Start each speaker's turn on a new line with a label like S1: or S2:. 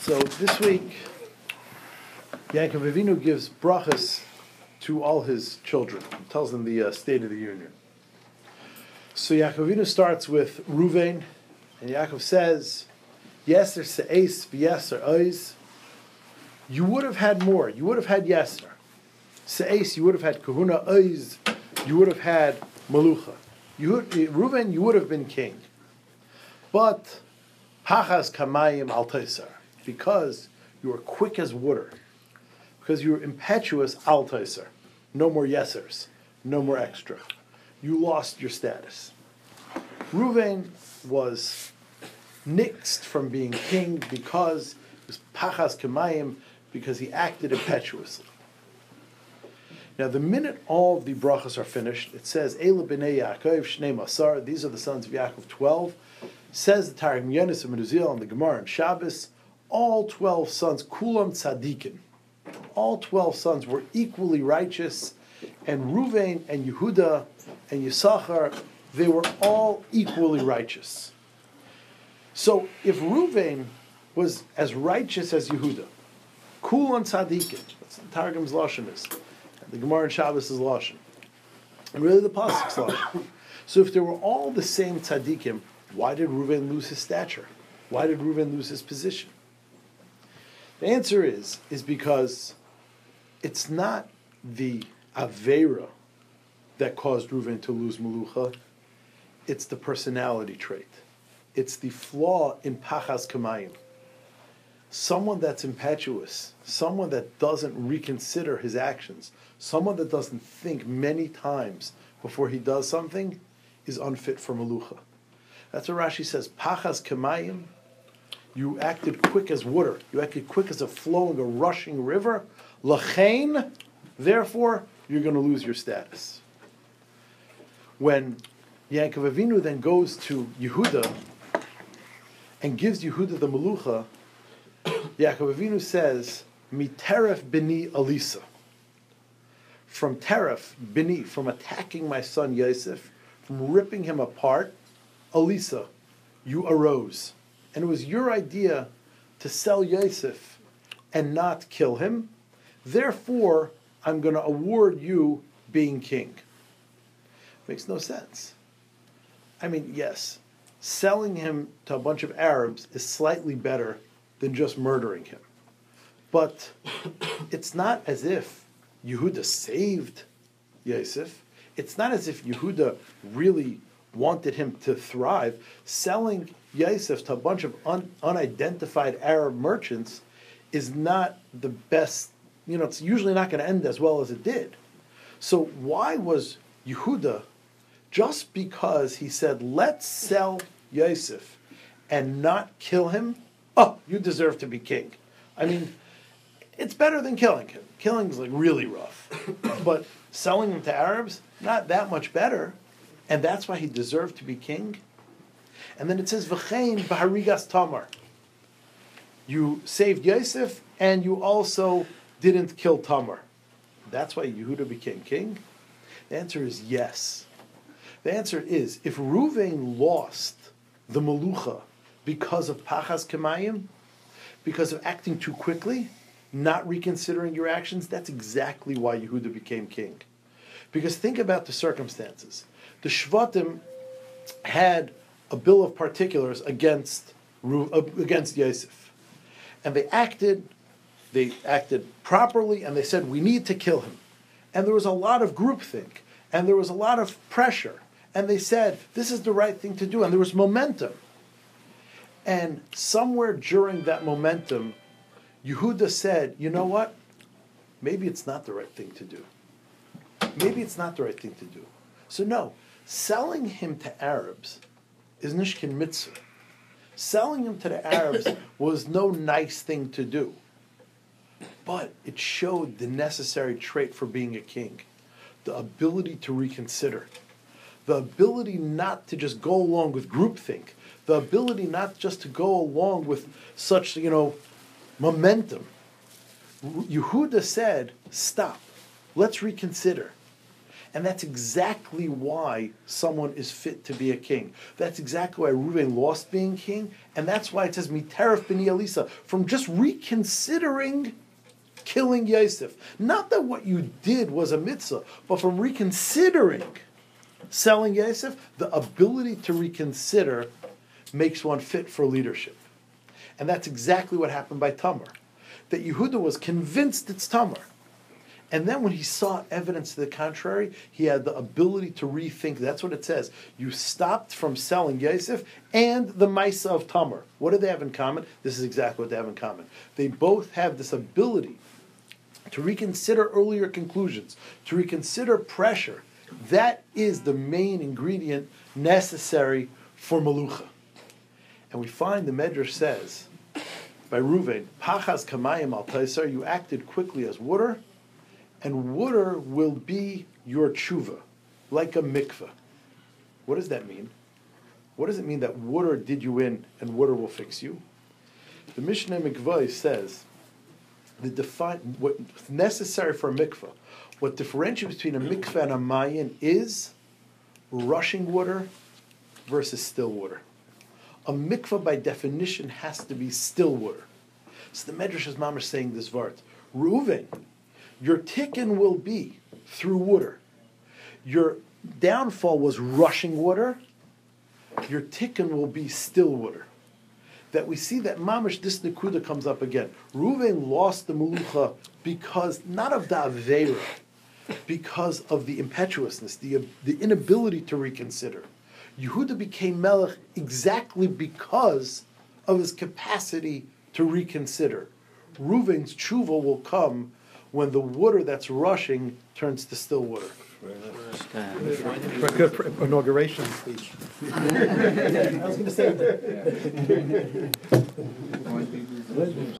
S1: So this week, Yaakov Avinu gives brachas to all his children. He tells them the uh, State of the Union. So Yaakov Avinu starts with Ruvain, and Yaakov says, Yeser se'es v'yeser ois. You would have had more. You would have had Yeser. Se'es, you would have had Kahuna ois. You would have had Malucha. You would, Reuven, you would have been king. But Pachas kamayim al because you were quick as water, because you were impetuous al no more yesers, no more extra. You lost your status. Reuven was nixed from being king because it was pachas kamayim, because he acted impetuously. Now, the minute all of the brachas are finished, it says, Ela b'nei Yaakov, Shneim Asar, these are the sons of Yaakov, 12. Says the Targum Yonason ben Uziel and the Gemara and Shabbos, all 12 sons, Kulam Tzadikin, all 12 sons were equally righteous, and Ruvain and Yehuda and Yisachar, they were all equally righteous. So if Ruvain was as righteous as Yehuda, Kulam Tzadikin, that's the Targum's Lashon is, the Gemara in Shabbos is Lashon, and really the Pasuk's Lashon. So if they were all the same tzaddikim, why did Reuven lose his stature? Why did Reuven lose his position? The answer is is because it's not the avera that caused Reuven to lose Malucha. It's the personality trait. It's the flaw in Pachas Kamayim. Someone that's impetuous, someone that doesn't reconsider his actions, someone that doesn't think many times before he does something, is unfit for Malucha. That's what Rashi says. Pachas kemayim. You acted quick as water. You acted quick as a flowing, a rushing river. Lachain. Therefore, you're going to lose your status. When Yaakov Avinu then goes to Yehuda and gives Yehuda the Melucha, Yaakov Avinu says, "Miteref bini Alisa." From teref bini, from attacking my son Yosef, from ripping him apart, Elisa, you arose. And it was your idea to sell Yosef and not kill him. Therefore, I'm going to award you being king. Makes no sense. I mean, yes, selling him to a bunch of Arabs is slightly better than just murdering him. But it's not as if Yehuda saved Yosef. It's not as if Yehuda really wanted him to thrive, selling Yosef to a bunch of un, unidentified Arab merchants is not the best. You know, it's usually not going to end as well as it did. So why was Yehuda, just because he said, let's sell Yosef and not kill him, oh, you deserve to be king. I mean, it's better than killing him. Killing is like really rough. but selling him to Arabs, not that much better and that's why he deserved to be king. And then it says, V'chein b'harigas tamar. You saved Yosef, and you also didn't kill Tamar. That's why Yehuda became king? The answer is yes. The answer is, if Ruvain lost the Malucha because of Pachas Kemayim, because of acting too quickly, not reconsidering your actions, that's exactly why Yehuda became king. Because think about the circumstances the Shvatim had a bill of particulars against uh, against Yosef, and they acted they acted properly, and they said we need to kill him, and there was a lot of groupthink, and there was a lot of pressure, and they said this is the right thing to do, and there was momentum, and somewhere during that momentum, Yehuda said, you know what, maybe it's not the right thing to do. Maybe it's not the right thing to do. So no, Selling him to Arabs is nishkin mitzvah. Selling him to the Arabs was no nice thing to do. But it showed the necessary trait for being a king the ability to reconsider, the ability not to just go along with groupthink, the ability not just to go along with such, you know, momentum. Yehuda said, Stop, let's reconsider. And that's exactly why someone is fit to be a king. That's exactly why Reuven lost being king, and that's why it says Miteref b'ni Elisa from just reconsidering killing Yosef. Not that what you did was a mitzvah, but from reconsidering selling Yosef, the ability to reconsider makes one fit for leadership. And that's exactly what happened by Tamar. That Yehuda was convinced it's Tamar. And then when he saw evidence to the contrary, he had the ability to rethink. That's what it says. You stopped from selling Yosef and the maise of Tamar. What do they have in common? This is exactly what they have in common. They both have this ability to reconsider earlier conclusions, to reconsider pressure. That is the main ingredient necessary for Malucha. And we find the Medrash says by Ruvain, Pachas Kamayim al you acted quickly as water, and water will be your tshuva, like a mikveh. What does that mean? What does it mean that water did you in and water will fix you? The Mishnah Mikvah says the define what's necessary for a mikveh. What differentiates between a mikveh and a mayan is rushing water versus still water. A mikveh, by definition, has to be still water. So the Medrash is mamash saying this vart. Reuven, your tikkun will be through water. Your downfall was rushing water. Your tikkun will be still water. That we see that mamish this nekuda comes up again. Reuven lost the melucha because not of the avera, because of the impetuousness, the, the inability to reconsider. Yehuda became melech exactly because of his capacity to reconsider. Reuven's tshuva will come when the water that's rushing turns to still water.
S2: For a good inauguration speech.
S1: I was going to say that.